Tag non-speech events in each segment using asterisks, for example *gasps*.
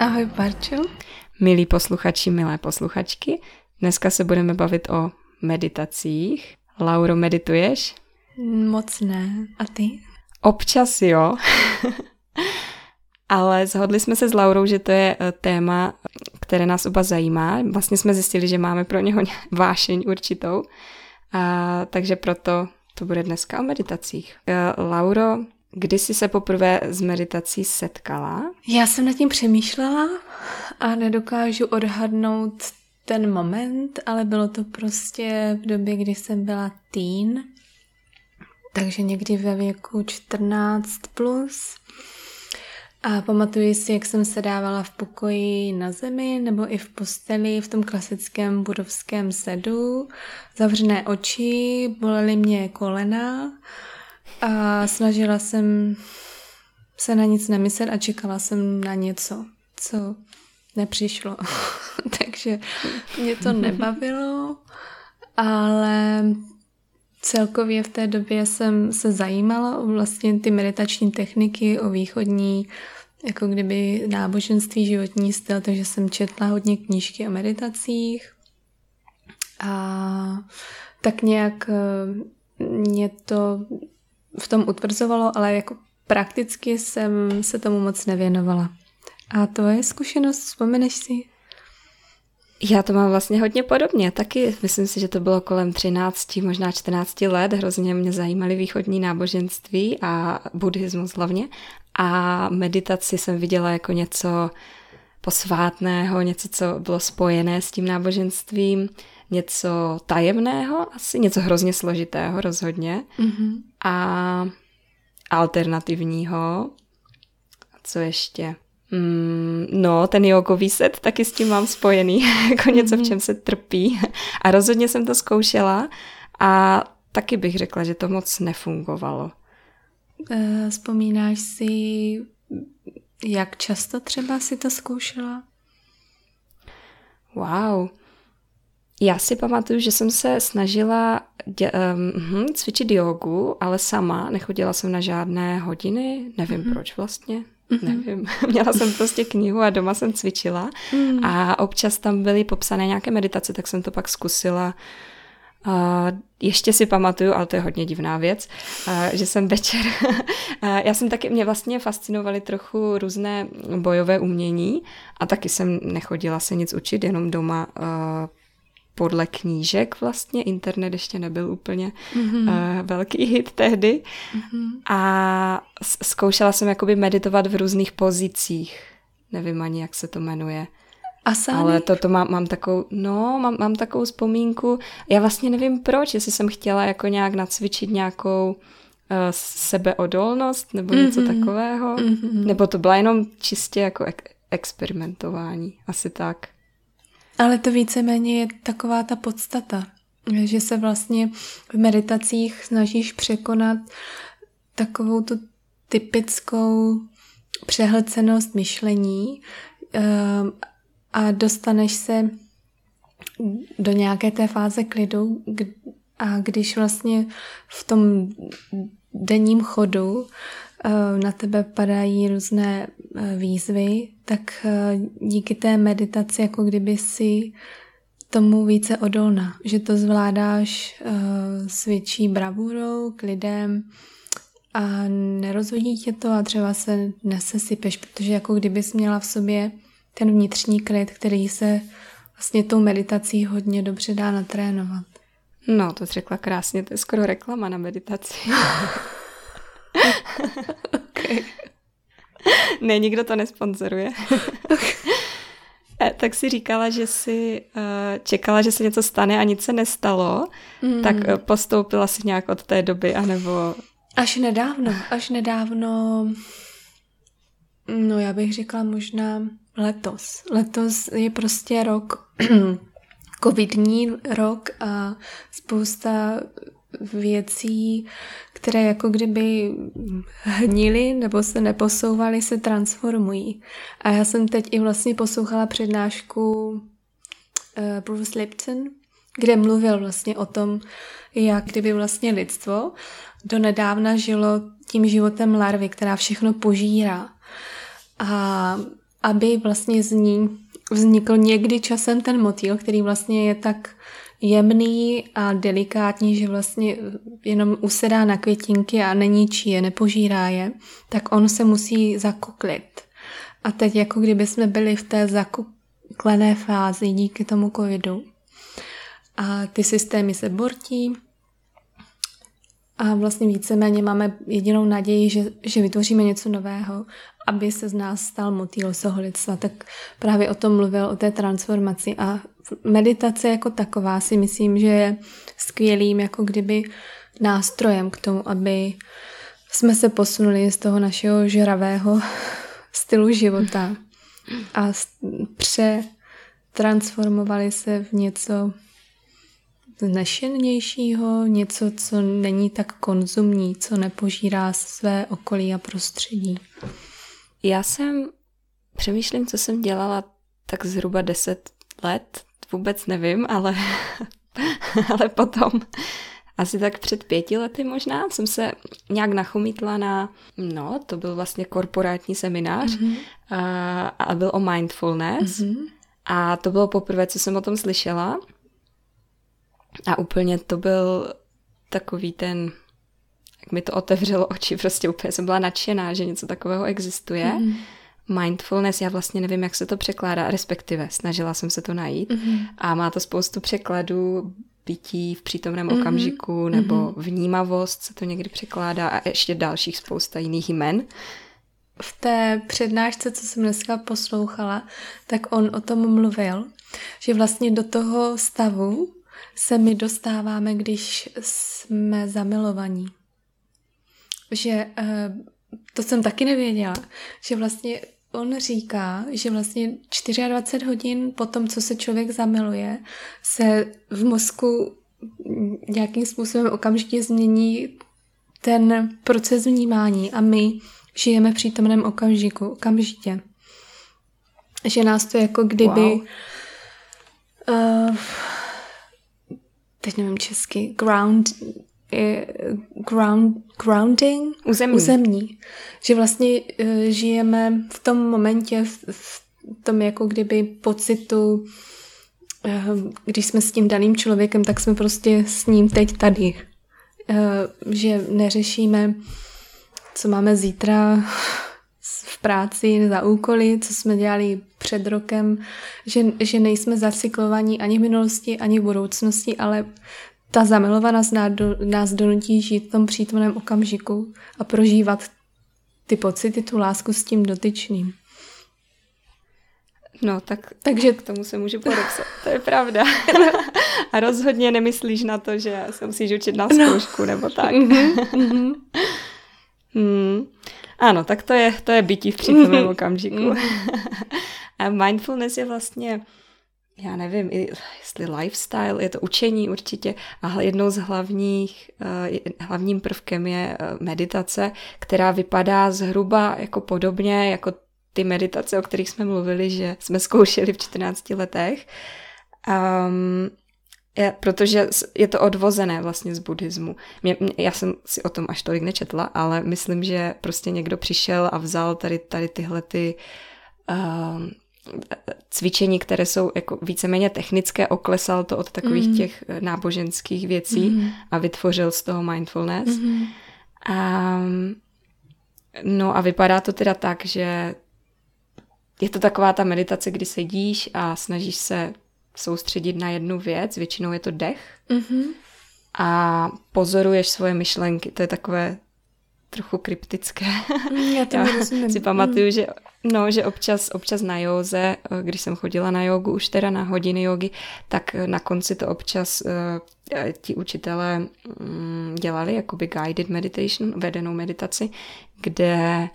Ahoj Barčo. Milí posluchači, milé posluchačky, dneska se budeme bavit o meditacích. Lauro, medituješ? Moc ne. A ty? Občas jo. *laughs* Ale zhodli jsme se s Laurou, že to je eh, téma, které nás oba zajímá. Vlastně jsme zjistili, že máme pro něho *laughs* vášeň určitou. A, takže proto to bude dneska o meditacích. Eh, Lauro, kdy jsi se poprvé s meditací setkala? Já jsem nad tím přemýšlela a nedokážu odhadnout ten moment, ale bylo to prostě v době, kdy jsem byla teen, takže někdy ve věku 14 plus. A pamatuji si, jak jsem se dávala v pokoji na zemi nebo i v posteli v tom klasickém budovském sedu. Zavřené oči, bolely mě kolena a snažila jsem se na nic nemyslet a čekala jsem na něco, co nepřišlo. *laughs* Takže mě to nebavilo, ale celkově v té době jsem se zajímala o vlastně ty meditační techniky, o východní jako kdyby náboženství, životní styl, takže jsem četla hodně knížky o meditacích a tak nějak eh, mě to v tom utvrzovalo, ale jako prakticky jsem se tomu moc nevěnovala. A tvoje zkušenost, vzpomeneš si? Já to mám vlastně hodně podobně, taky myslím si, že to bylo kolem 13, možná 14 let, hrozně mě zajímaly východní náboženství a buddhismus hlavně a meditaci jsem viděla jako něco posvátného, něco, co bylo spojené s tím náboženstvím, něco tajemného, asi něco hrozně složitého rozhodně Mm-hmm. A alternativního. Co ještě? Mm, no, ten jogový set taky s tím mám spojený, *laughs* jako něco, v čem se trpí. A rozhodně jsem to zkoušela a taky bych řekla, že to moc nefungovalo. Eh, Vzpomínáš si, jak často třeba si to zkoušela? Wow. Já si pamatuju, že jsem se snažila dě, um, cvičit jogu, ale sama, nechodila jsem na žádné hodiny, nevím mm-hmm. proč vlastně, mm-hmm. nevím. *laughs* Měla jsem prostě knihu a doma jsem cvičila mm. a občas tam byly popsané nějaké meditace, tak jsem to pak zkusila. Uh, ještě si pamatuju, ale to je hodně divná věc, uh, že jsem večer, *laughs* uh, já jsem taky, mě vlastně fascinovaly trochu různé bojové umění a taky jsem nechodila se nic učit, jenom doma uh, podle knížek vlastně, internet ještě nebyl úplně mm-hmm. uh, velký hit tehdy Mm-hmm. a zkoušela jsem jakoby meditovat v různých pozicích, nevím ani, jak se to jmenuje. Asány? Ale to, to mám, mám takovou, no, mám, mám takovou vzpomínku. Já vlastně nevím proč, jestli jsem chtěla jako nějak nacvičit nějakou uh, sebeodolnost nebo mm-hmm. něco takového. Mhm. Nebo to byla jenom čistě jako ek- experimentování, asi tak. Ale to víceméně je taková ta podstata, že se vlastně v meditacích snažíš překonat takovou tu typickou přehlcenost myšlení ehm, a dostaneš se do nějaké té fáze klidu a když vlastně v tom denním chodu eh, na tebe padají různé eh, výzvy, tak eh, díky té meditaci jako kdyby si tomu více odolná, že to zvládáš eh, s větší bravurou, klidem a nerozhodí tě to a třeba se nesesypeš, protože jako kdybys měla v sobě ten vnitřní klid, který se vlastně tou meditací hodně dobře dá natrénovat. No, to jsi řekla krásně, to je skoro reklama na meditaci. *laughs* Okay. ne, nikdo to nesponzoruje. Eh, tak si říkala, že si eh, čekala, že se něco stane a nic se nestalo, Mm. tak eh, postoupila si nějak od té doby, anebo Až nedávno, až nedávno, no já bych řekla možná letos. Letos je prostě rok, *clears throat* covidní rok a spousta věcí, které jako kdyby hnily nebo se neposouvaly, se transformují. A já jsem teď i vlastně poslouchala přednášku uh, Bruce Lipton, kde mluvil vlastně o tom, jak kdyby vlastně lidstvo donedávna žilo tím životem larvy, která všechno požírá. A aby vlastně z ní vznikl někdy časem ten motýl, který vlastně je tak jemný a delikátní, že vlastně jenom usedá na květinky a neníčí je, nepožírá je, tak on se musí zakuklit. A teď jako kdyby jsme byli v té zakuklené fázi díky tomu covidu. A ty systémy se bortí, a vlastně víceméně máme jedinou naději, že, že vytvoříme něco nového, aby se z nás stal motýl soholictva. Tak právě o tom mluvil, o té transformaci. A meditace jako taková si myslím, že je skvělým jako kdyby nástrojem k tomu, aby jsme se posunuli z toho našeho stylu života a přetransformovali se v něco znešenějšího, něco, co není tak konzumní, co nepožírá své okolí a prostředí. Já jsem, přemýšlím, co jsem dělala tak zhruba 10 let, vůbec nevím, ale, *laughs* ale potom asi tak před pěti lety možná jsem se nějak nachomítla na, no, to byl vlastně korporátní seminář mm-hmm. a, a byl o mindfulness. Mm-hmm. A to bylo poprvé, co jsem o tom slyšela. A úplně to byl takový ten, jak mi to otevřelo oči, *laughs* prostě úplně jsem byla nadšená, že něco takového existuje. Mm. Mindfulness, já vlastně nevím, jak se to překládá, respektive snažila jsem se to najít mm. a má to spoustu překladů, bytí v přítomném mm. okamžiku nebo mm. vnímavost se to někdy překládá a ještě dalších spousta jiných jmen. V té přednášce, co jsem dneska poslouchala, tak on o tom mluvil, že vlastně do toho stavu se my dostáváme, když jsme zamilovaní. Že eh, to jsem taky nevěděla, že vlastně on říká, že vlastně 24 hodin po tom, co se člověk zamiluje, se v mozku nějakým způsobem okamžitě změní ten proces vnímání a my žijeme v přítomném okamžiku, okamžitě. Že nás to jako kdyby wow. uh, teď nevím česky, ground, ground, grounding, uzemní. uzemní. Že vlastně uh, žijeme v tom momentě, v, v tom jako kdyby pocitu, uh, když jsme s tím daným člověkem, tak jsme prostě s ním teď tady. Uh, že neřešíme, co máme zítra, v práci, za úkoly, co jsme dělali před rokem, že, že nejsme zacyklovaní ani v minulosti, ani v budoucnosti, ale ta zamilovanost nás, do, nás donutí žít v tom přítomném okamžiku a prožívat ty pocity, tu lásku s tím dotyčným. No, tak Takže k tomu se můžu podepsat. To je pravda. *laughs* A rozhodně nemyslíš na to, že se musíš učit na no. zkoušku no. nebo tak. Mm-hmm. *laughs* hmm. Ano, tak to je, to je bytí v přítomném mhm. okamžiku. Mhm. *laughs* a mindfulness je vlastně, já nevím, jestli lifestyle, je to učení určitě a jednou z hlavních, uh, hlavním prvkem je uh, meditace, která vypadá zhruba jako podobně jako ty meditace, o kterých jsme mluvili, že jsme zkoušeli v 14 letech. Um, je, protože je to odvozené vlastně z buddhismu. Mě, já jsem si o tom až tolik nečetla, ale myslím, že prostě někdo přišel a vzal tady, tady tyhle ty uh, cvičení, které jsou jako víceméně technické, oklesal to od takových mm. těch eh, náboženských věcí mm. a vytvořil z toho mindfulness. Mm. Um, no a vypadá to teda tak, že je to taková ta meditace, kdy sedíš a snažíš se soustředit na jednu věc, většinou je to dech mm-hmm. a pozoruješ svoje myšlenky. To je takové trochu kryptické. Mm, já to Já si pamatuju, mm. že, no, že občas, občas na józe, když jsem chodila na jogu, už teda na hodiny jogy, tak na konci to občas uh, ti učitelé um, dělali jakoby guided meditation, vedenou meditaci, kde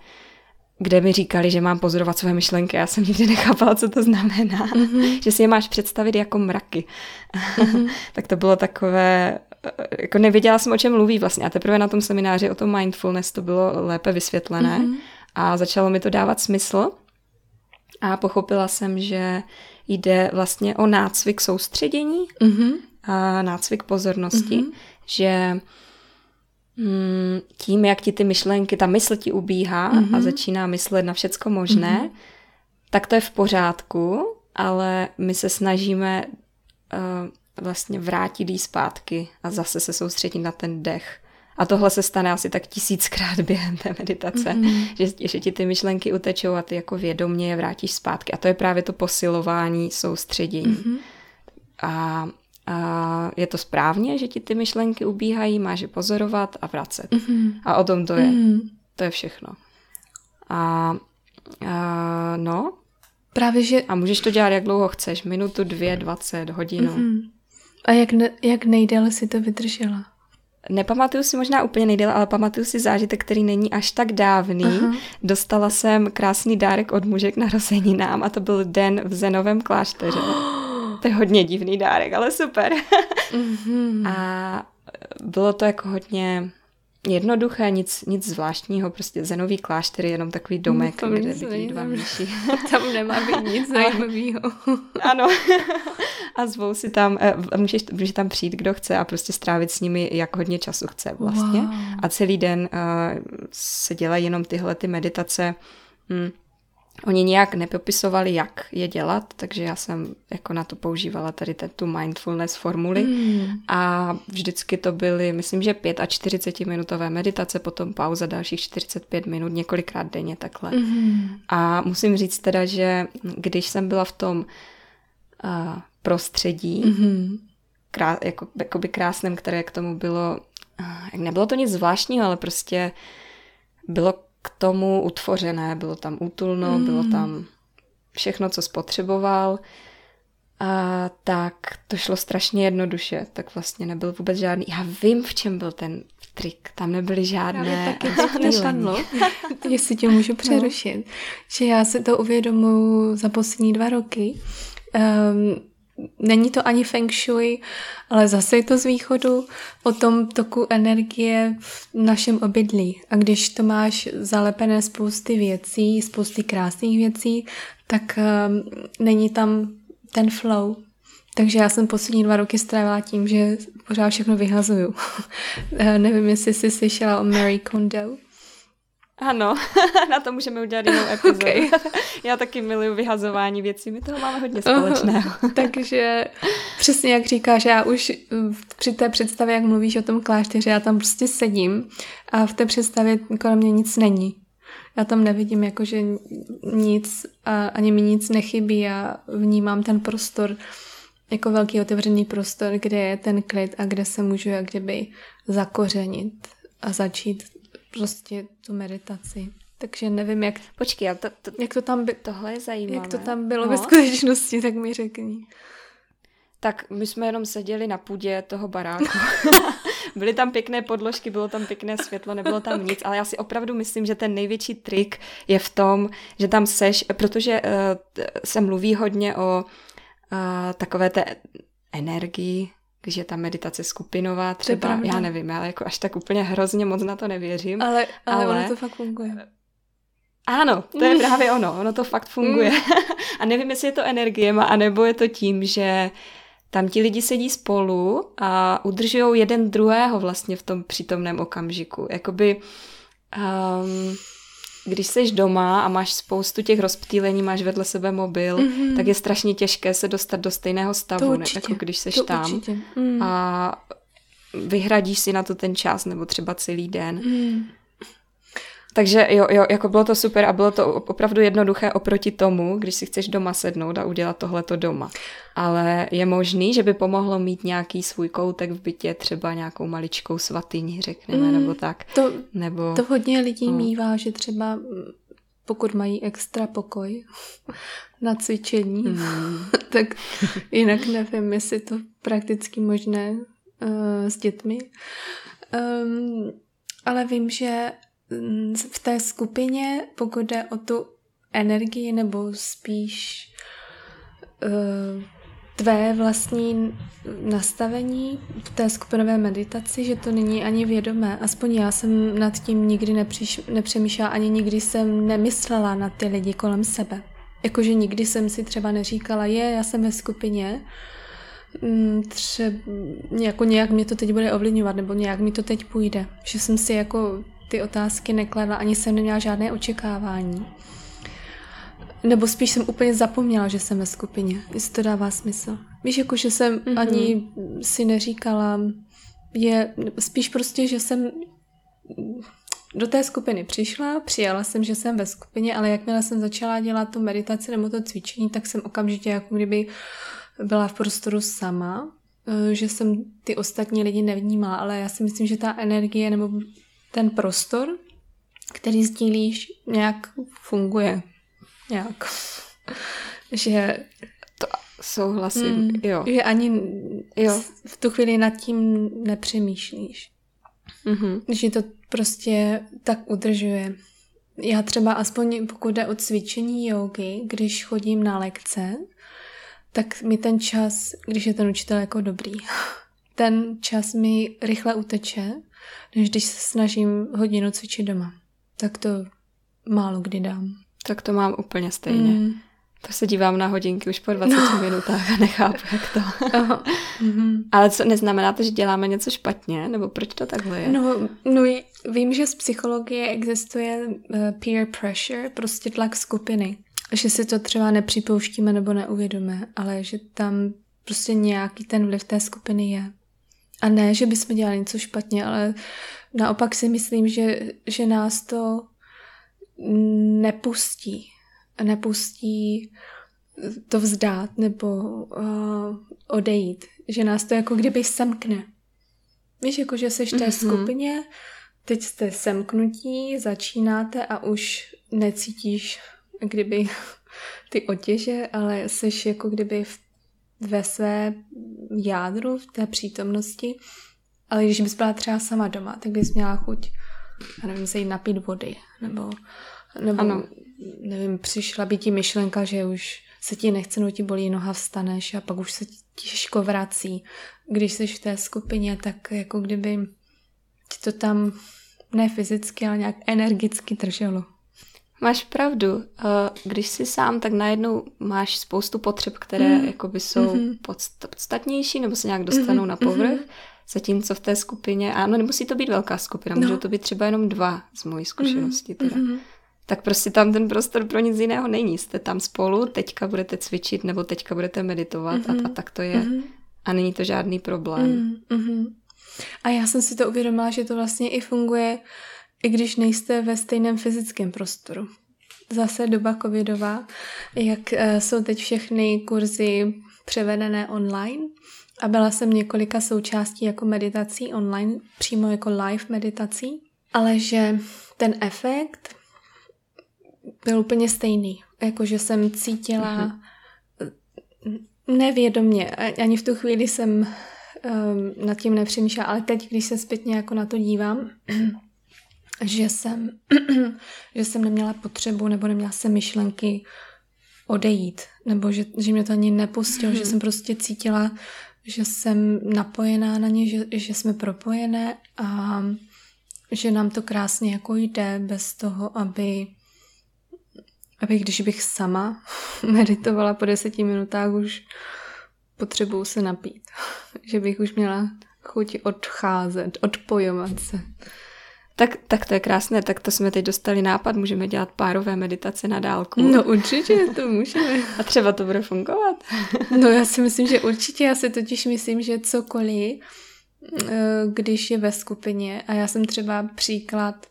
kde mi říkali, že mám pozorovat své myšlenky. Já jsem nikdy nechápala, co to znamená. Mm-hmm. že si je máš představit jako mraky. Mm-hmm. *laughs* tak to bylo takové, jako nevěděla jsem, o čem mluví vlastně. A teprve na tom semináři o tom mindfulness to bylo lépe vysvětlené. Mm-hmm. A začalo mi to dávat smysl. A pochopila jsem, že jde vlastně o nácvik soustředění, mm-hmm. a nácvik pozornosti, mm-hmm. že mm, tím, jak ti ty myšlenky, ta mysl ti ubíhá mm-hmm. a začíná myslet na všecko možné, mm-hmm. tak to je v pořádku, ale my se snažíme uh, vlastně vrátit jí zpátky a zase se soustředit na ten dech. A tohle se stane asi tak tisíckrát *laughs* během té meditace, mm-hmm. že, že ti ty myšlenky utečou a ty jako vědomě je vrátíš zpátky. A to je právě to posilování soustředění. Mm-hmm. A, a je to správně, že ti ty myšlenky ubíhají, máš je pozorovat a vracet. Mm-hmm. A o tom to je. Mm-hmm. To je všechno. A, a no. Právě, že... A můžeš to dělat, jak dlouho chceš. Minutu, dvě, dvacet, hodinu. Mm-hmm. A jak, ne, jak nejdéle si to vydržela? Nepamatuju si možná úplně nejdéle, ale pamatuju si zážitek, který není až tak dávný. Aha. Dostala jsem krásný dárek od muže k narozeninám a to byl den v Zenovém klášteře. *gasps* to je hodně divný dárek, ale super. mm-hmm. A bylo to jako hodně jednoduché, nic, nic zvláštního, prostě zenový klášter je jenom takový domek, no, kde bydlí dva mniši. *laughs* Tam nemá být nic *laughs* zajímavého. *laughs* ano. A zvou si tam, eh, můžeš, může tam přijít, kdo chce a prostě strávit s nimi, jak hodně času chce vlastně. Wow. A celý den uh, se dělají jenom tyhle ty meditace. Hmm Oni nějak nepopisovali, jak je dělat, takže já jsem jako na to používala tady tu mindfulness formuli mm. a vždycky to byly, myslím, že 5 a 40 minutové meditace, potom pauza dalších 45 minut, několikrát denně takhle. Mm. A musím říct teda, že když jsem byla v tom uh, prostředí, mm. krá, jako, jakoby krásném, které k tomu bylo, uh, nebylo to nic zvláštního, ale prostě bylo k tomu utvořené. Bylo tam útulno, mm. bylo tam všechno, co spotřeboval. A tak to šlo strašně jednoduše, tak vlastně nebyl vůbec žádný. Já vím, v čem byl ten trik. Tam nebyly žádné *laughs* napadlo, *laughs* jestli tě můžu no. přerušit, no. že já si to uvědomuji za poslední dva roky. Um, Není to ani feng shui, ale zase je to z východu o tom toku energie v našem obydlí. A když to máš zalepené spousty věcí, spousty krásných věcí, tak um, není tam ten flow. Takže já jsem poslední dva roky strávila tím, že pořád všechno vyhazuju. *laughs* Nevím, jestli jsi slyšela o Mary Kondo. Ano, *laughs* na to můžeme udělat jinou *laughs* epizodu. Okay. *laughs* Já taky miluju vyhazování věcí, my toho máme hodně společného. Uh, takže přesně jak říkáš, já už při té představě, jak mluvíš o tom klášteře, já tam prostě sedím a v té představě kolem mě nic není. Já tam nevidím jakože nic a ani mi nic nechybí a vnímám ten prostor jako velký otevřený prostor, kde je ten klid a kde se můžu jak kdyby zakořenit a začít prostě tu meditaci. Takže nevím, jak... Počkej, to, to, jak to tam by... Tohle je zajímavé. Jak to tam bylo no. ve skutečnosti, tak mi řekni. Tak my jsme jenom seděli na půdě toho baráku. *laughs* Byly tam pěkné podložky, bylo tam pěkné světlo, nebylo tam nic, ale já si opravdu myslím, že ten největší trik je v tom, že tam seš, protože uh, se mluví hodně o uh, takové té energii, když je ta meditace skupinová třeba, já nevím, já jako až tak úplně hrozně moc na to nevěřím. Ale, ale, ale ono to fakt funguje. Ano, to je právě ono, ono to fakt funguje. Mm. *laughs* a nevím, jestli je to energie, anebo je to tím, že tam ti lidi sedí spolu a udržují jeden druhého vlastně v tom přítomném okamžiku. Jakoby um, když jsi doma a máš spoustu těch rozptýlení, máš vedle sebe mobil, mm-hmm. tak je strašně těžké se dostat do stejného stavu, ne, jako když jsi tam. Mm. A vyhradíš si na to ten čas, nebo třeba celý den. Mm. Takže jo, jo, jako bylo to super a bylo to opravdu jednoduché oproti tomu, když si chceš doma sednout a udělat tohleto doma. Ale je možný, že by pomohlo mít nějaký svůj koutek v bytě, třeba nějakou maličkou svatyni, řekneme, mm, nebo tak. To, nebo, to hodně lidí no. mývá, že třeba pokud mají extra pokoj *laughs* na cvičení, mm. *laughs* tak jinak nevím, jestli to prakticky možné uh, s dětmi. Um, ale vím, že v té skupině, pokud jde o tu energii nebo spíš uh, tvé vlastní nastavení v té skupinové meditaci, že to není ani vědomé. Aspoň já jsem nad tím nikdy nepřiš, nepřemýšlela, ani nikdy jsem nemyslela na ty lidi kolem sebe. Jakože nikdy jsem si třeba neříkala, je, já jsem ve skupině, mm, třeba jako nějak mě to teď bude ovlivňovat, nebo nějak mi to teď půjde. Že jsem si jako ty otázky nekladla, ani jsem neměla žádné očekávání. Nebo spíš jsem úplně zapomněla, že jsem ve skupině, jestli to dává smysl. Víš, jako že jsem mm-hmm. ani si neříkala, je spíš prostě, že jsem do té skupiny přišla, přijala jsem, že jsem ve skupině, ale jakmile jsem začala dělat tu meditaci nebo to cvičení, tak jsem okamžitě jako kdyby byla v prostoru sama, eh, že jsem ty ostatní lidi nevnímala, ale já si myslím, že ta energie nebo ten prostor, který sdílíš, nějak funguje nějak. *laughs* že to souhlasím, mm, jo. Že ani jo. v tu chvíli nad tím nepřemýšlíš. Mm-hmm. Že to prostě tak udržuje. Já třeba aspoň pokud jde o cvičení jogy, když chodím na lekce, tak mi ten čas, když je ten učitel jako dobrý, *laughs* ten čas mi rychle uteče, než když se snažím hodinu cvičit doma. Tak to málo kdy dám. Tak to mám úplně stejně. Mm. To se dívám na hodinky už po 20 no. *laughs* minutách a nechápu, jak to. *laughs* mm-hmm. Ale co, neznamená to, že děláme něco špatně? Nebo proč to takhle je? No, no vím, že z psychologie existuje uh, peer pressure, prostě tlak skupiny. Že si to třeba nepřipouštíme nebo neuvědomíme, ale že tam prostě nějaký ten vliv té skupiny je. A ne, že bychom dělali něco špatně, ale naopak si myslím, že, že nás to nepustí. Nepustí to vzdát nebo uh, odejít. Že nás to jako kdyby semkne. Víš, jako že jsi v té mm-hmm. skupině, teď jste semknutí, začínáte a už necítíš kdyby *laughs* ty otěže, ale jsi jako kdyby v, ve své jádru, v té přítomnosti. Ale když bys byla třeba sama doma, tak bys měla chuť já nevím, se jít napít vody, nebo, nebo ano. nevím, přišla by ti myšlenka, že už se ti nechce, no ti bolí noha, vstaneš a pak už se ti těžko vrací. Když jsi v té skupině, tak jako kdyby ti to tam ne fyzicky, ale nějak energicky drželo. Máš pravdu. Když jsi sám, tak najednou máš spoustu potřeb, které mm. jakoby jsou mm-hmm. podstatnější nebo se nějak dostanou mm-hmm. na povrch. Mm-hmm. Zatímco v té skupině, ano, nemusí to být velká skupina, no. můžou to být třeba jenom dva z mojí zkušenosti teda. Mm-hmm. Tak prostě tam ten prostor pro nic jiného není. Jste tam spolu, teďka budete cvičit nebo teďka budete meditovat mm-hmm. a, a mhm. tak to je. Mm-hmm. A není to žádný problém. Mm-hmm. A já jsem si to uvědomila, že to vlastně i funguje, i když nejste ve stejném fyzickém prostoru. Zase doba covidová, jak uh, jsou teď všechny kurzy převedené online, a byla jsem několika součástí jako meditací online, přímo jako live meditací, ale že ten efekt byl úplně stejný. Jakože jsem cítila mm-hmm. nevědomě, ani v tu chvíli jsem um, nad tím nepřemýšlela, ale teď, když se zpětně jako na to dívám, že jsem, *clears throat* že jsem neměla potřebu nebo neměla jsem myšlenky odejít, nebo že, že mě to ani nepustilo, mm-hmm. že jsem prostě cítila že jsem napojená na ně, že, že jsme propojené a že nám to krásně jako jde bez toho, aby, aby když bych sama *laughs* meditovala po deseti minutách, už potřebuju se napít. *laughs* že bych už měla chuť odcházet, odpojovat se. Tak, tak to je krásné, tak to jsme teď dostali nápad, můžeme dělat párové meditace na dálku. No určitě, to můžeme. A třeba to bude fungovat. *laughs* No já si myslím, že určitě, já si totiž myslím, že cokoliv, eh, když je ve skupině, a já jsem třeba příklad,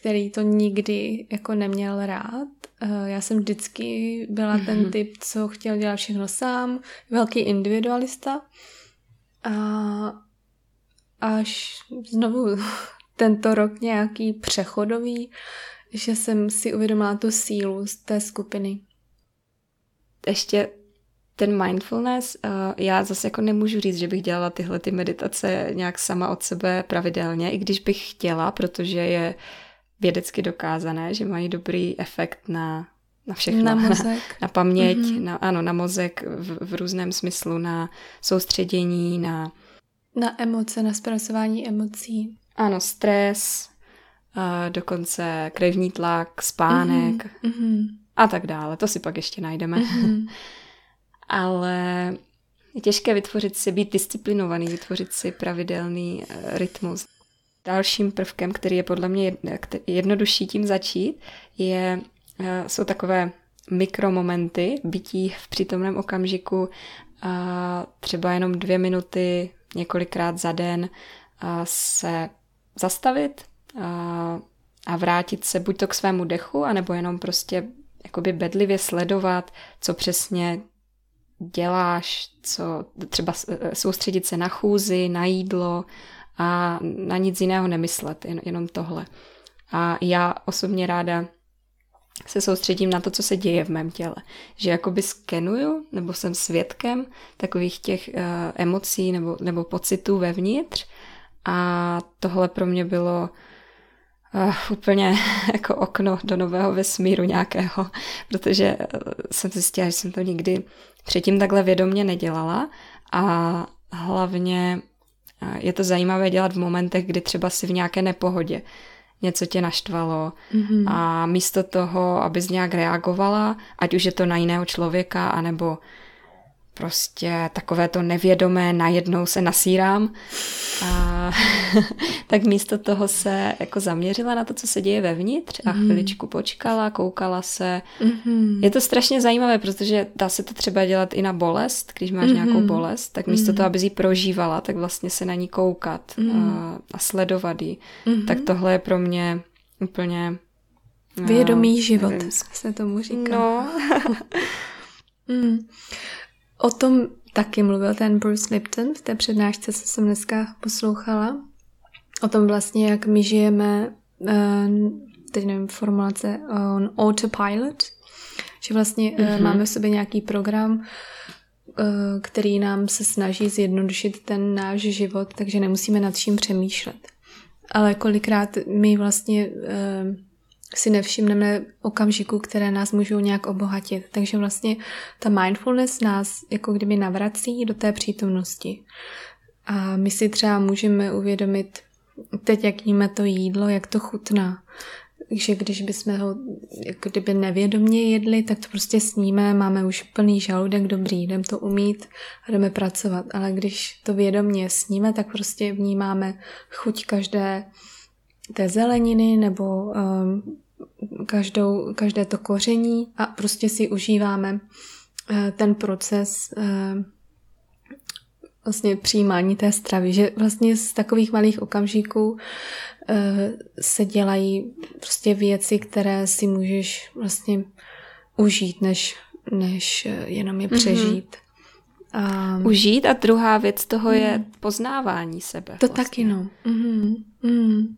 který to nikdy jako neměl rád. Eh, já jsem vždycky byla mm-hmm. ten typ, co chtěl dělat všechno sám, velký individualista. A až znovu tento rok nějaký přechodový, že jsem si uvědomila tu sílu z té skupiny. Ještě ten mindfulness, uh, já zase jako nemůžu říct, že bych dělala tyhle ty meditace nějak sama od sebe pravidelně, i když bych chtěla, protože je vědecky dokázané, že mají dobrý efekt na, na všechno. Na *laughs* mozek. Na, na paměť, mm-hmm. na, ano, na mozek v, v různém smyslu, na soustředění, na... Na emoce, na zpracování emocí. Ano, stres, uh, dokonce krevní tlak, spánek mm-hmm. a tak dále. To si pak ještě najdeme. Mm-hmm. *laughs* Ale je těžké vytvořit si, být disciplinovaný, vytvořit si pravidelný uh, rytmus. Dalším prvkem, který je podle mě jednodušší tím začít, je, uh, jsou takové mikromomenty bytí v přítomném okamžiku, a třeba jenom dvě minuty několikrát za den se zastavit a, a vrátit se buď to k svému dechu, anebo jenom prostě jakoby bedlivě sledovat, co přesně děláš, co třeba soustředit se na chůzi, na jídlo a na nic jiného nemyslet, jen, jenom tohle. A já osobně ráda se soustředím na to, co se děje v mém těle. Že jakoby skenuju, nebo jsem svědkem takových těch uh, emocí nebo, nebo pocitů vevnitř a tohle pro mě bylo uh, úplně *laughs* jako okno do nového vesmíru nějakého, *laughs* protože eh, jsem zjistila, že jsem to nikdy předtím takhle vědomně nedělala a hlavně je to zajímavé dělat v momentech, kdy třeba si v nějaké nepohodě něco tě naštvalo mm-hmm. a místo toho, abys nějak reagovala, ať už je to na jiného člověka, anebo prostě takové to nevědomé, najednou se nasírám. A, *laughs* tak místo toho se jako zaměřila na to, co se děje vevnitř a mm. chviličku počkala, koukala se. Mm-hmm. Je to strašně zajímavé, protože dá se to třeba dělat i na bolest, když máš mm-hmm. nějakou bolest, tak místo mm-hmm. toho, aby ji prožívala, tak vlastně se na ní koukat mm. a, a sledovat ji. Mm-hmm. Tak tohle je pro mě úplně... Vědomý no, život, nevím. se tomu říká. No. *laughs* mm. O tom taky mluvil ten Bruce Lipton v té přednášce, co jsem dneska poslouchala. O tom vlastně, jak my žijeme, eh, teď nevím, formulace, on autopilot, že vlastně mm-hmm. máme v sobě nějaký program, eh, který nám se snaží zjednodušit ten náš život, takže nemusíme nad čím přemýšlet. Ale kolikrát my vlastně si nevšimneme okamžiku, které nás můžou nějak obohatit. Takže vlastně ta mindfulness nás jako kdyby navrací do té přítomnosti. A my si třeba můžeme uvědomit teď, jak jíme to jídlo, jak to chutná. že když bychom ho jako kdyby nevědomně jedli, tak to prostě sníme, máme už plný žaludek, dobrý, jdem to umít a jdeme pracovat. Ale když to vědomně sníme, tak prostě vnímáme chuť každé té zeleniny nebo um, každou, každé to koření a prostě si užíváme uh, ten proces uh, vlastně přijímání té stravy, že vlastně z takových malých okamžiků uh, se dělají prostě věci, které si můžeš vlastně užít, než, než jenom je mhm. přežít. Mm-hmm. Um, Užít a druhá věc toho je mm. poznávání sebe. To vlastně. taky no. Mm, mm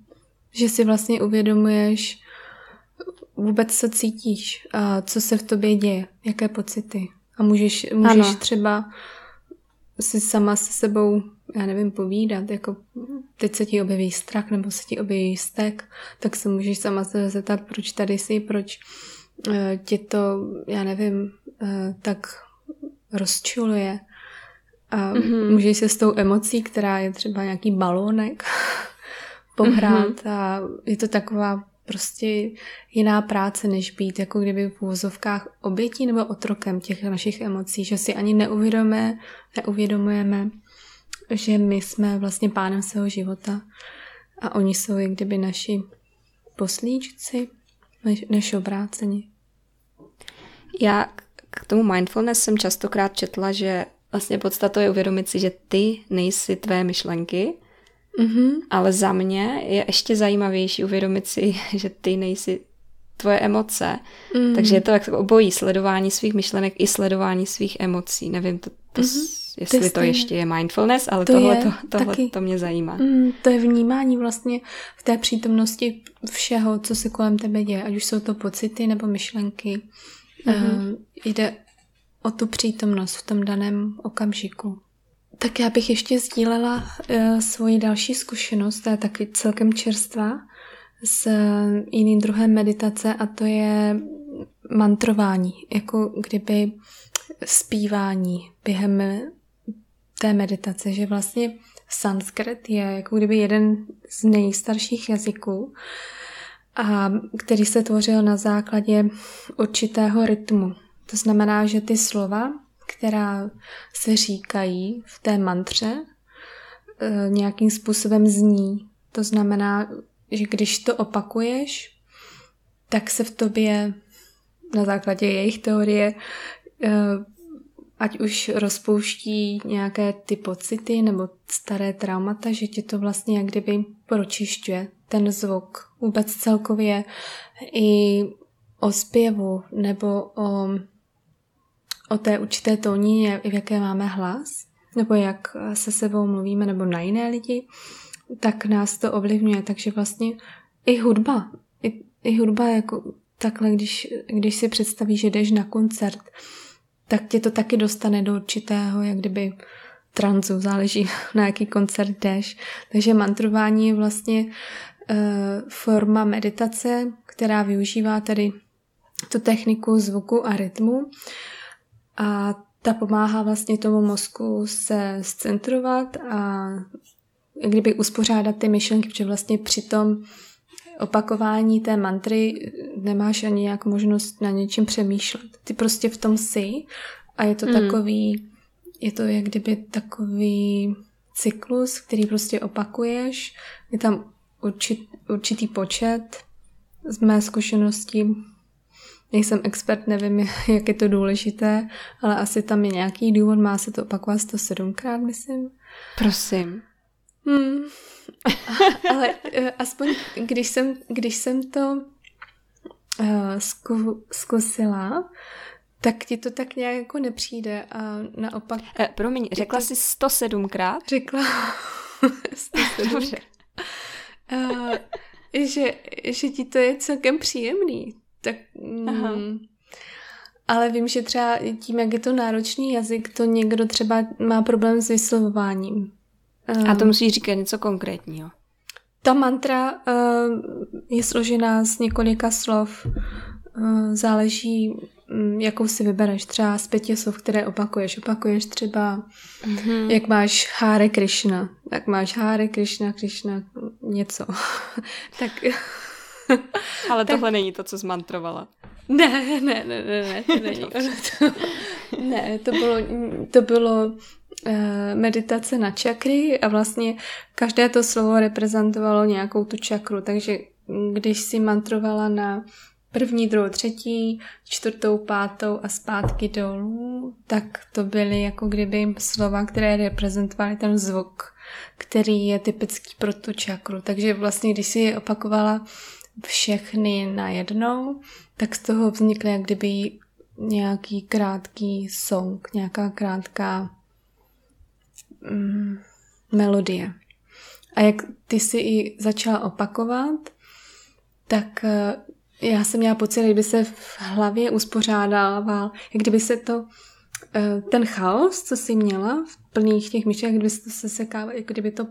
že si vlastně uvědomuješ vůbec, co cítíš, a co se v tobě děje, jaké pocity. A můžeš, můžeš ano. třeba si sama se sebou, já nevím, povídat, jako teď se ti objeví strach nebo se ti objeví stek, tak se můžeš sama se zeptat, proč tady jsi, proč uh, tě to, já nevím, uh, tak rozčuluje. A mm-hmm. můžeš se s tou emocí, která je třeba nějaký balónek, *laughs* pohrát mm-hmm. a je to taková prostě jiná práce, než být jako kdyby v úvozovkách obětí nebo otrokem těch našich emocí, že si ani neuvědomujeme, neuvědomujeme, že my jsme vlastně pánem svého života a oni jsou jak kdyby naši poslíčci, než, než obráceni. Já k tomu mindfulness jsem častokrát četla, že vlastně podstatou je uvědomit si, že ty nejsi tvé myšlenky, Mm-hmm. Ale za mě je ještě zajímavější uvědomit si, *laughs* že ty nejsi tvoje emoce. Mm. Takže je to jak obojí sledování svých myšlenek i sledování svých emocí. Nevím, to, to, mm-hmm. jestli to, to ještě je mindfulness, ale to tohle, je, to, tohle to mě zajímá. Mm, to je vnímání vlastně v té přítomnosti všeho, co se kolem tebe děje, ať už jsou to pocity nebo myšlenky. Mm-hmm. Uh, jde o tu přítomnost v tom daném okamžiku. Tak já bych ještě sdílela uh, svoji další zkušenost, to je taky celkem čerstvá, s uh, jiným druhem meditace a to je mantrování, jako kdyby zpívání během té meditace, že vlastně sanskrit je jako kdyby jeden z nejstarších jazyků, a který se tvořil na základě určitého rytmu. To znamená, že ty slova, která se říkají v té mantře, e, nějakým způsobem zní. To znamená, že když to opakuješ, tak se v tobě na základě jejich teorie e, ať už rozpouští nějaké ty pocity nebo staré traumata, že ti to vlastně jak kdyby pročišťuje ten zvuk. Vůbec celkově i o zpěvu nebo o, o té určité tónině, v jaké máme hlas, nebo jak se sebou mluvíme, nebo na jiné lidi, tak nás to ovlivňuje. Takže vlastně i hudba, i, i hudba jako takhle, když, když si představíš, že jdeš na koncert, tak tě to taky dostane do určitého, jak kdyby tranzu, záleží *laughs* na jaký koncert jdeš. Takže mantrování je vlastně uh, forma meditace, která využívá tedy tu techniku zvuku a rytmu a ta pomáhá vlastně tomu mozku se scentrovat a kdyby uspořádat ty myšlenky, protože vlastně při tom opakování té mantry nemáš ani jak možnost na něčem přemýšlet. Ty prostě v tom jsi a je to mm. takový, je to jak kdyby takový cyklus, který prostě opakuješ. Je tam určit, určitý počet z mé zkušenosti. Nejsem expert, nevím, *laughs* jak je to důležité, ale asi tam je nějaký důvod, má se to opakovat 107krát, myslím. Prosím. Hmm. *laughs* Ale uh, aspoň, když jsem, když jsem to uh, zku, zkusila, tak ti to tak nějak jako nepřijde a naopak... Eh, promiň, řekla to... jsi 107krát? Řekla *laughs* 107 Dobře. Uh, že, že ti to je celkem příjemný. Tak, Aha. Mm, ale vím, že třeba tím, jak je to náročný jazyk, to někdo třeba má problém s vyslovováním. A to musí říkat něco konkrétního. Ta mantra uh, je složená z několika slov. Uh, záleží, um, jakou si vybereš. Třeba z pěti slov, které opakuješ. Opakuješ třeba, mm-hmm. jak máš Hare Krishna. Tak máš Hare Krishna, Krishna, něco. *laughs* tak... *laughs* Ale tak... tohle není to, co zmantrovala. Ne, ne, ne, ne, ne, to *laughs* není. ne, to bylo, to bylo Eh, meditace na čakry a vlastně každé to slovo reprezentovalo nějakou tu čakru, takže když si mantrovala na první, druhou, třetí, čtvrtou, pátou a zpátky dolů, tak to byly jako kdyby slova, které reprezentovaly ten zvuk, který je typický pro tu čakru. Takže vlastně, když si je opakovala všechny najednou, tak z toho vznikl jak kdyby nějaký krátký song, nějaká krátká mm, melodie. A jak ty si i začala opakovat, tak eh, já jsem měla pocit, kdyby se v hlavě uspořádával, jak kdyby se to, eh, ten chaos, co jsi měla v plných těch myšlenkách, kdyby se to sesekávalo, jak kdyby to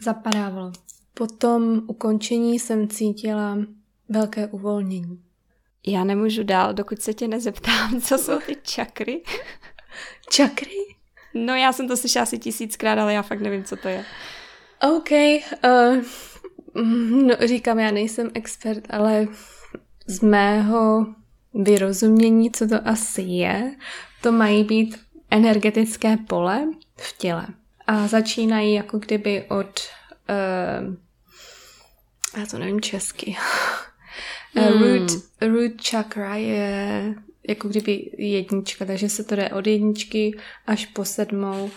zapadávalo. Po tom ukončení jsem cítila velké uvolnění. Já nemůžu dál, dokud se tě nezeptám, co jsou ty čakry. *laughs* čakry? No já jsem to slyšela asi tisíckrát, ale já fakt nevím, co to je. OK, uh, no, říkám, já nejsem expert, ale z mého vyrozumění, co to asi je, to mají být energetické pole v těle. A začínají jako kdyby od, uh, já to nevím česky, *laughs* hmm. root, root chakra je jako kdyby jednička, takže se to jde od jedničky až po sedmou.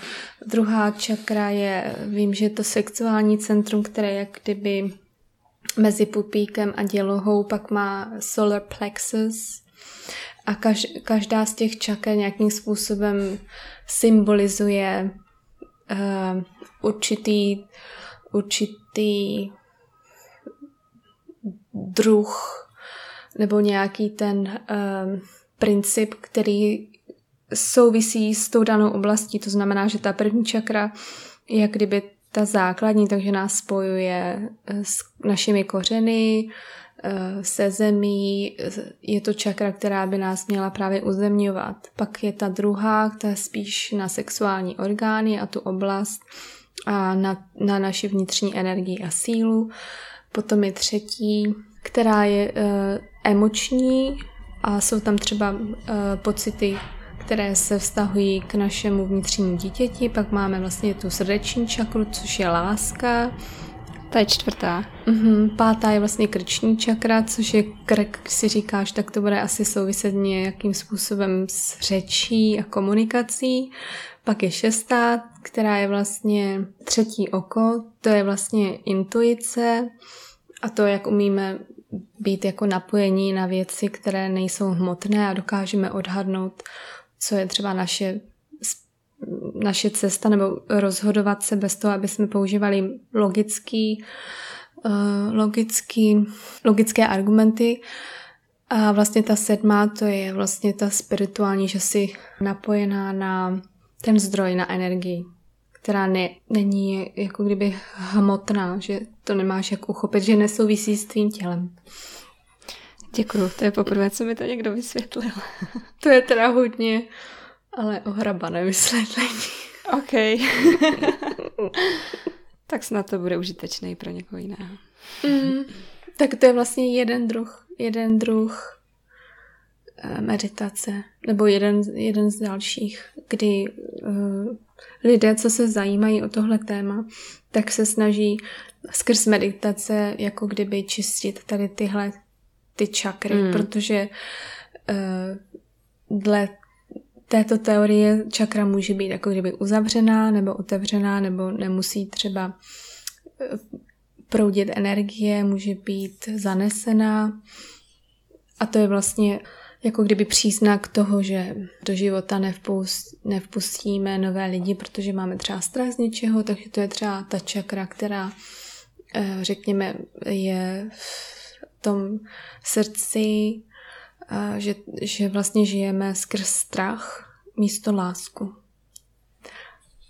Druhá čakra je, vím, že je to sexuální centrum, které je jak kdyby mezi pupíkem a dělohou, pak má solar plexus a kaž, každá z těch čaker nějakým způsobem symbolizuje uh, určitý, určitý druh nebo nějaký ten uh, princip, který souvisí s tou danou oblastí. To znamená, že ta první čakra je jak kdyby ta základní, takže nás spojuje eh, s našimi kořeny, eh, se zemí. Je to čakra, která by nás měla právě uzemňovat. Pak je ta druhá, která spíš na sexuální orgány a tu oblast a na, na naši vnitřní energii a sílu. Potom je třetí, která je uh, emoční a jsou tam třeba uh, pocity které se vztahují k našemu vnitřnímu dítěti. Pak máme vlastně tu srdeční čakru, což je láska. Ta je čtvrtá. Uh-huh. Pátá je vlastně krční čakra, což je krk, si říkáš, tak to bude asi souviset nějakým způsobem s řečí a komunikací. Pak je šestá, která je vlastně třetí oko, to je vlastně intuice a to, jak umíme být jako napojení na věci, které nejsou hmotné a dokážeme odhadnout co je třeba naše, naše cesta, nebo rozhodovat se bez toho, aby jsme používali logický, uh, logický, logické argumenty. A vlastně ta sedmá, to je vlastně ta spirituální, že si napojená na ten zdroj, na energii, která ne, není jako kdyby hmotná, že to nemáš jak uchopit, že nesouvisí s tvým tělem. Děkuju, to je poprvé, co mi to někdo vysvětlil. *laughs* to je teda hodně, ale ohrabané vysvětlení. OK. *laughs* tak snad to bude užitečný pro někoho jiného. Mm, tak to je vlastně jeden druh, jeden druh meditace, nebo jeden, jeden z dalších, kdy uh, lidé, co se zajímají o tohle téma, tak se snaží skrz meditace jako kdyby čistit tady tyhle ty čakry, mm. protože uh, dle této teorie čakra může být jako kdyby uzavřená nebo otevřená, nebo nemusí třeba eh, proudit energie, může být zanesená. A to je vlastně jako kdyby příznak toho, že do života nevpust, nevpustíme nové lidi, protože máme třeba strach z něčeho, takže to je třeba ta čakra, která, eh, řekněme, je tom srdci, že, že vlastně žijeme skrz strach místo lásku.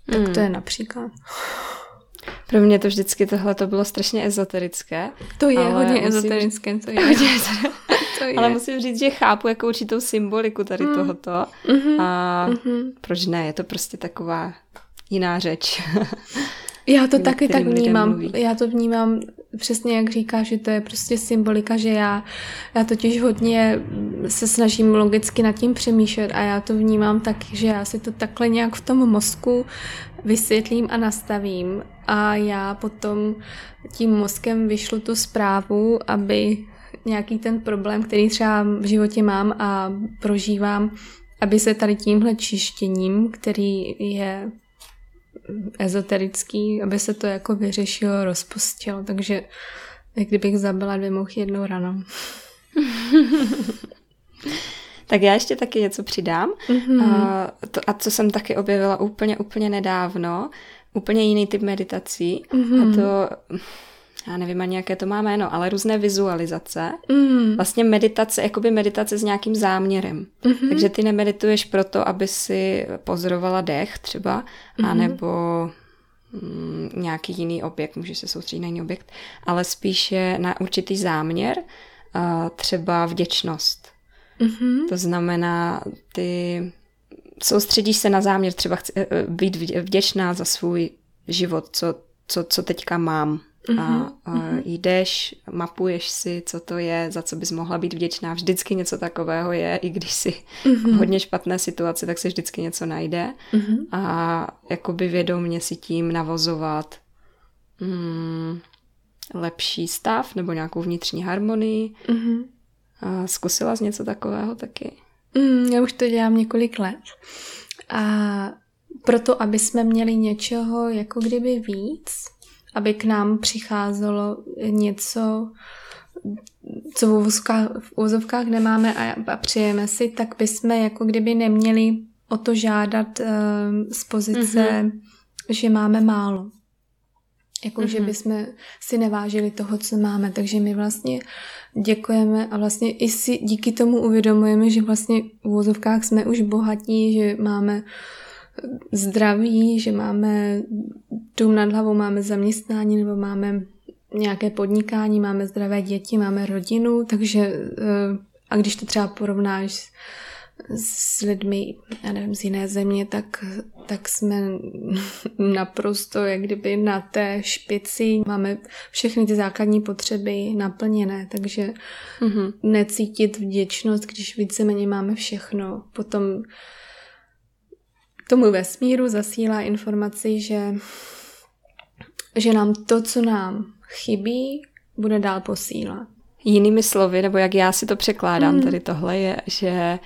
Tak hmm. to je například. Pro mě to vždycky tohle to bylo strašně ezoterické. To je *laughs* hodně ezoterické, to je. to je. Ale musím říct, že chápu jako určitou symboliku tady mm. tohoto. Mm-hmm. A mm-hmm. proč ne? Je to prostě taková jiná řeč. Já to taky tak vnímám. Já to vnímám přesně jak říká, že to je prostě symbolika, že já, já totiž hodně se snažím logicky nad tím přemýšlet a já to vnímám tak, že já si to takhle nějak v tom mozku vysvětlím a nastavím a já potom tím mozkem vyšlu tu zprávu, aby nějaký ten problém, který třeba v životě mám a prožívám, aby se tady tímhle čištěním, který je ezoterický, aby se to jako vyřešilo, rozpustilo, takže jak kdybych zabila dvě mouchy jednou ranou. *laughs* tak já ještě taky něco přidám. Mm-hmm. A, to, a co jsem taky objevila úplně, úplně nedávno, úplně jiný typ meditací. Mm-hmm. A to já nevím ani, jaké to má jméno, ale různé vizualizace. Mm. Vlastně meditace, jakoby meditace s nějakým záměrem. Mm-hmm. Takže ty nemedituješ proto, aby si pozorovala dech třeba, mm-hmm. anebo mm, nějaký jiný objekt, můžeš se soustředit na jiný objekt, ale spíše na určitý záměr, uh, třeba vděčnost. Mm-hmm. To znamená, ty soustředíš se na záměr, třeba chci, uh, být vděčná za svůj život, co, co, co teďka mám a, mm-hmm. a mhm. jdeš, mapuješ si, co to je, za co bys mohla být vděčná. Vždycky něco takového je, i když si mm-hmm. hodně špatné situace, tak se vždycky něco najde. A jakoby vědomně si tím navozovat mm, lepší stav nebo nějakou vnitřní harmonii. A zkusila jsi něco takového taky? Mm, já už to dělám několik let. A proto, aby jsme měli něčeho jako kdyby víc, aby k nám přicházelo něco, co v úzovkách, v úzovkách nemáme a, a přijeme si, tak bychom jako kdyby neměli o to žádat uh, z pozice, mm-hmm. že máme málo. Jako, mm-hmm. že bychom si nevážili toho, co máme. Takže my vlastně děkujeme a vlastně i si díky tomu uvědomujeme, že vlastně v vozovkách jsme už bohatí, že máme zdraví, že máme dům nad hlavou, máme zaměstnání nebo máme nějaké podnikání, máme zdravé děti, máme rodinu, takže eh, a když to třeba porovnáš s lidmi, já nevím, z jiné země, tak, tak jsme *laughs* naprosto jak kdyby na té špici. Máme všechny ty základní potřeby naplněné, takže mm-hmm. necítit vděčnost, když víceméně máme všechno. Potom tomu vesmíru zasílá informaci, že, že nám to, co nám chybí, bude dál posílat. Jinými slovy, nebo jak já si to překládám, mm. tady tohle je, že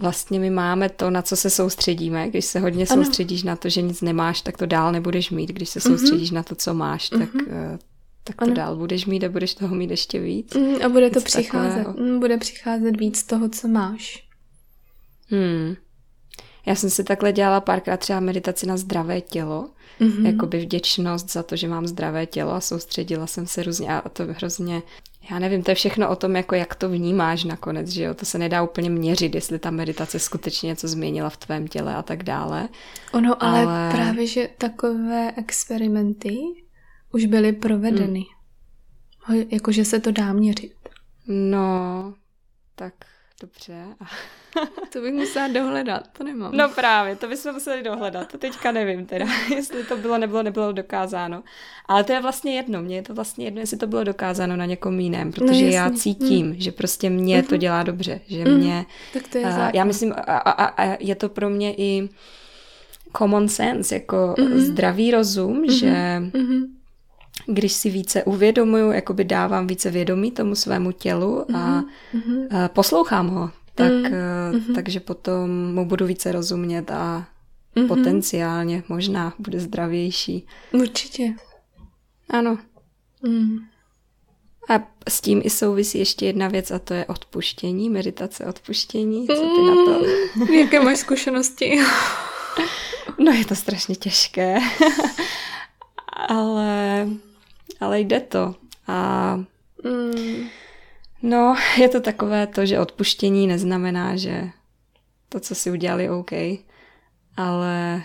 vlastně my máme to, na co se soustředíme. Když se hodně ano. soustředíš na to, že nic nemáš, tak to dál nebudeš mít. Když se mhm. soustředíš mm-hmm. na to, co máš, tak, mm-hmm. tak to ano. dál budeš mít a budeš toho mít ještě víc. Mm, a bude to Něco přicházet. Takového. Mm, bude přicházet víc toho, co máš. Hmm. Já jsem si takhle dělala párkrát třeba meditaci na zdravé tělo, mm-hmm. jakoby vděčnost za to, že mám zdravé tělo a soustředila jsem se různě a to hrozně já nevím, to je všechno o tom, jako jak to vnímáš nakonec, že jo, to se nedá úplně měřit, jestli ta meditace skutečně něco změnila v tvém těle a tak dále. Ono, ale, ale... právě, že takové experimenty už byly provedeny. Hmm. Jakože se to dá měřit. No, tak dobře. *laughs* to bych musela dohledat, to nemám. No právě, to bychom museli dohledat, to teďka nevím teda, *laughs* *laughs* jestli to bylo, nebylo, nebylo dokázáno. Ale to je vlastně jedno, mně je to vlastně jedno, jestli to bylo dokázáno na někom jiném, protože no, já cítím, hmm. že prostě mě mm-hmm. to mhm. dělá dobře, že mm-hmm. mě... Tak to je uh, Já myslím, a, a, a je to pro mě i common sense, jako mm-hmm. zdravý rozum, mm-hmm. že... Mm-hmm když si více uvědomuju, jakoby dávám více vědomí tomu svému tělu a, mm-hmm. poslouchám ho, tak, mm-hmm. takže potom mu budu více rozumět a mm-hmm. potenciálně možná bude zdravější. Určitě. Ano. Mm. A s tím i souvisí ještě jedna věc a to je odpuštění, meditace odpuštění. Co ty na to? Mm, jaké máš zkušenosti? *laughs* no je to strašně těžké. *laughs* ale, ale jde to. A mm. no, je to takové to, že odpuštění neznamená, že to, co si udělali, OK, ale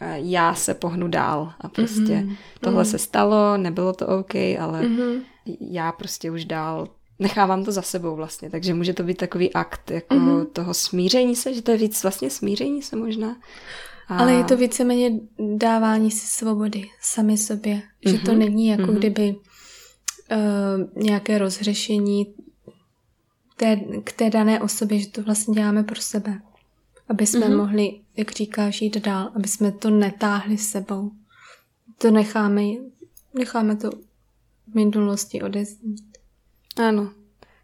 eh, já se pohnu dál a prostě mm-hmm. tohle mm-hmm. se stalo, nebylo to OK, ale mm-hmm. já prostě už dál nechávám to za sebou vlastně, takže může to být takový akt jako mm-hmm. toho smíření se, že to je víc vlastně smíření se možná. A... Ale je to víceméně dávání si svobody sami sobě. Mm-hmm. Že to mhm. není jako mm-hmm. kdyby uh, nějaké rozřešení té, k té dané osobě, že to vlastně děláme pro sebe. Aby jsme mm-hmm. mohli, jak říkáš, jít dál, aby jsme to netáhli s sebou. To necháme, necháme to v minulosti odeznít. Ano.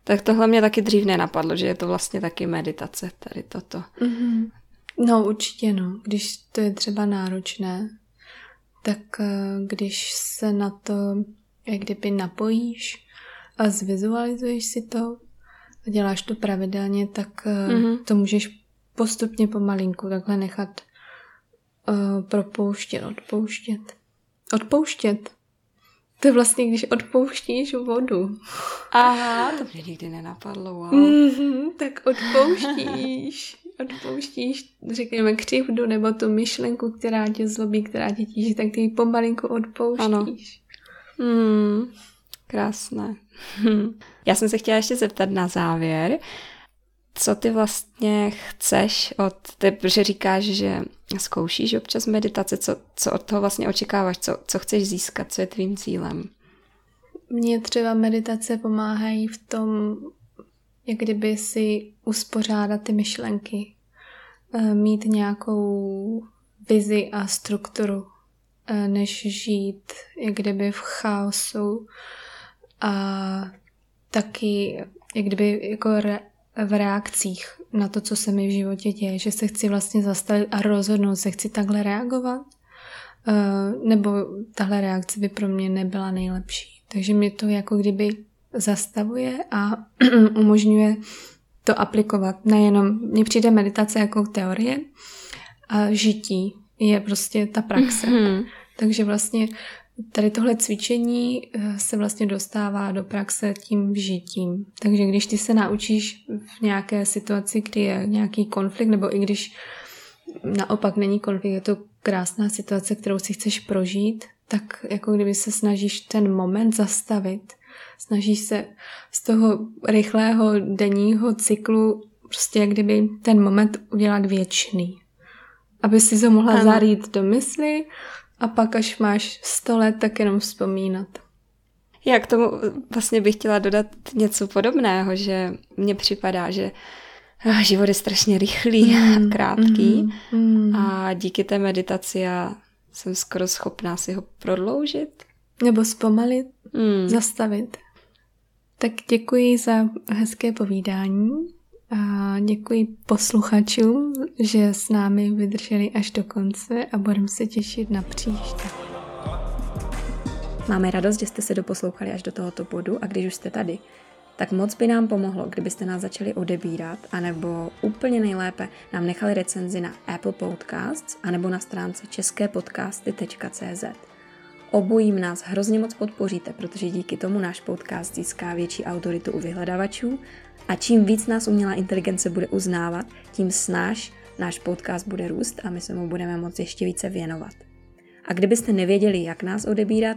Tak tohle mě taky dřív nenapadlo, že je to vlastně taky meditace, tady toto. Mm-hmm. No určitě no, když to je třeba náročné, tak eh, když se na to jak kdyby napojíš a zvizualizuješ si to a děláš to pravidelně, tak mm-hmm. to můžeš postupně pomalinku takhle nechat uh, propouštět, odpouštět. Odpouštět. To je vlastně, když odpouštíš vodu. Aha, to *laughs* mě nikdy nenapadlo, wow. Mm-hmm, tak odpouštíš odpouštíš, řekněme, křivdu nebo tu myšlenku, která tě zlobí, která tě tíží, tak ty ji pomalinku odpouštíš. Ano. Hmm, krásné. *laughs* Já jsem se chtěla ještě zeptat na závěr, co ty vlastně chceš od, ty, protože říkáš, že zkoušíš občas meditace, co, co od toho vlastně očekáváš, co, co chceš získat, co je tvým cílem? Mně třeba meditace pomáhají v tom jak kdyby si uspořádat ty myšlenky, eh, mít nějakou vizi a strukturu, eh, než žít jak kdyby v chaosu a taky jak kdyby jako re, v reakcích na to, co se mi v životě děje, že se chci vlastně zastavit a rozhodnout se, chci takhle reagovat, eh, nebo tahle reakce by pro mě nebyla nejlepší. Takže mě to jako kdyby zastavuje a *clears throat* umožňuje to aplikovat. Nejenom, mně přijde meditace jako teorie a žití je prostě ta praxe. Mm-hmm. Takže vlastně tady tohle cvičení eh, se vlastně dostává do praxe tím žitím. Takže když ty se naučíš v nějaké situaci, kdy je nějaký konflikt, nebo i když naopak není konflikt, je to krásná situace, kterou si chceš prožít, tak jako kdyby se snažíš ten moment zastavit, snažíš se z toho rychlého denního cyklu prostě jak kdyby ten moment udělat věčný. Aby si to mohla ano. zarít do mysli a pak, až máš sto let, tak jenom vzpomínat. Já k tomu vlastně bych chtěla dodat něco podobného, že mně připadá, že ah, život je strašně rychlý mm, a krátký mm, mm. a díky té meditaci já jsem skoro schopná si ho prodloužit. Nebo zpomalit, mm. zastavit. Tak děkuji za hezké povídání a děkuji posluchačům, že s námi vydrželi až do konce a budeme se těšit na příště. Máme radost, že jste se doposlouchali až do tohoto bodu a když už jste tady, tak moc by nám pomohlo, kdybyste nás začali odebírat, anebo úplně nejlépe nám nechali recenzi na Apple Podcasts, anebo na stránce česképodcasty.cz. Obojím nás hrozně moc podpoříte, protože díky tomu náš podcast získá větší autoritu u vyhledavačů a čím víc nás umělá inteligence bude uznávat, tím snáš náš podcast bude růst a my se mu budeme moci ještě více věnovat. A kdybyste nevěděli, jak nás odebírat,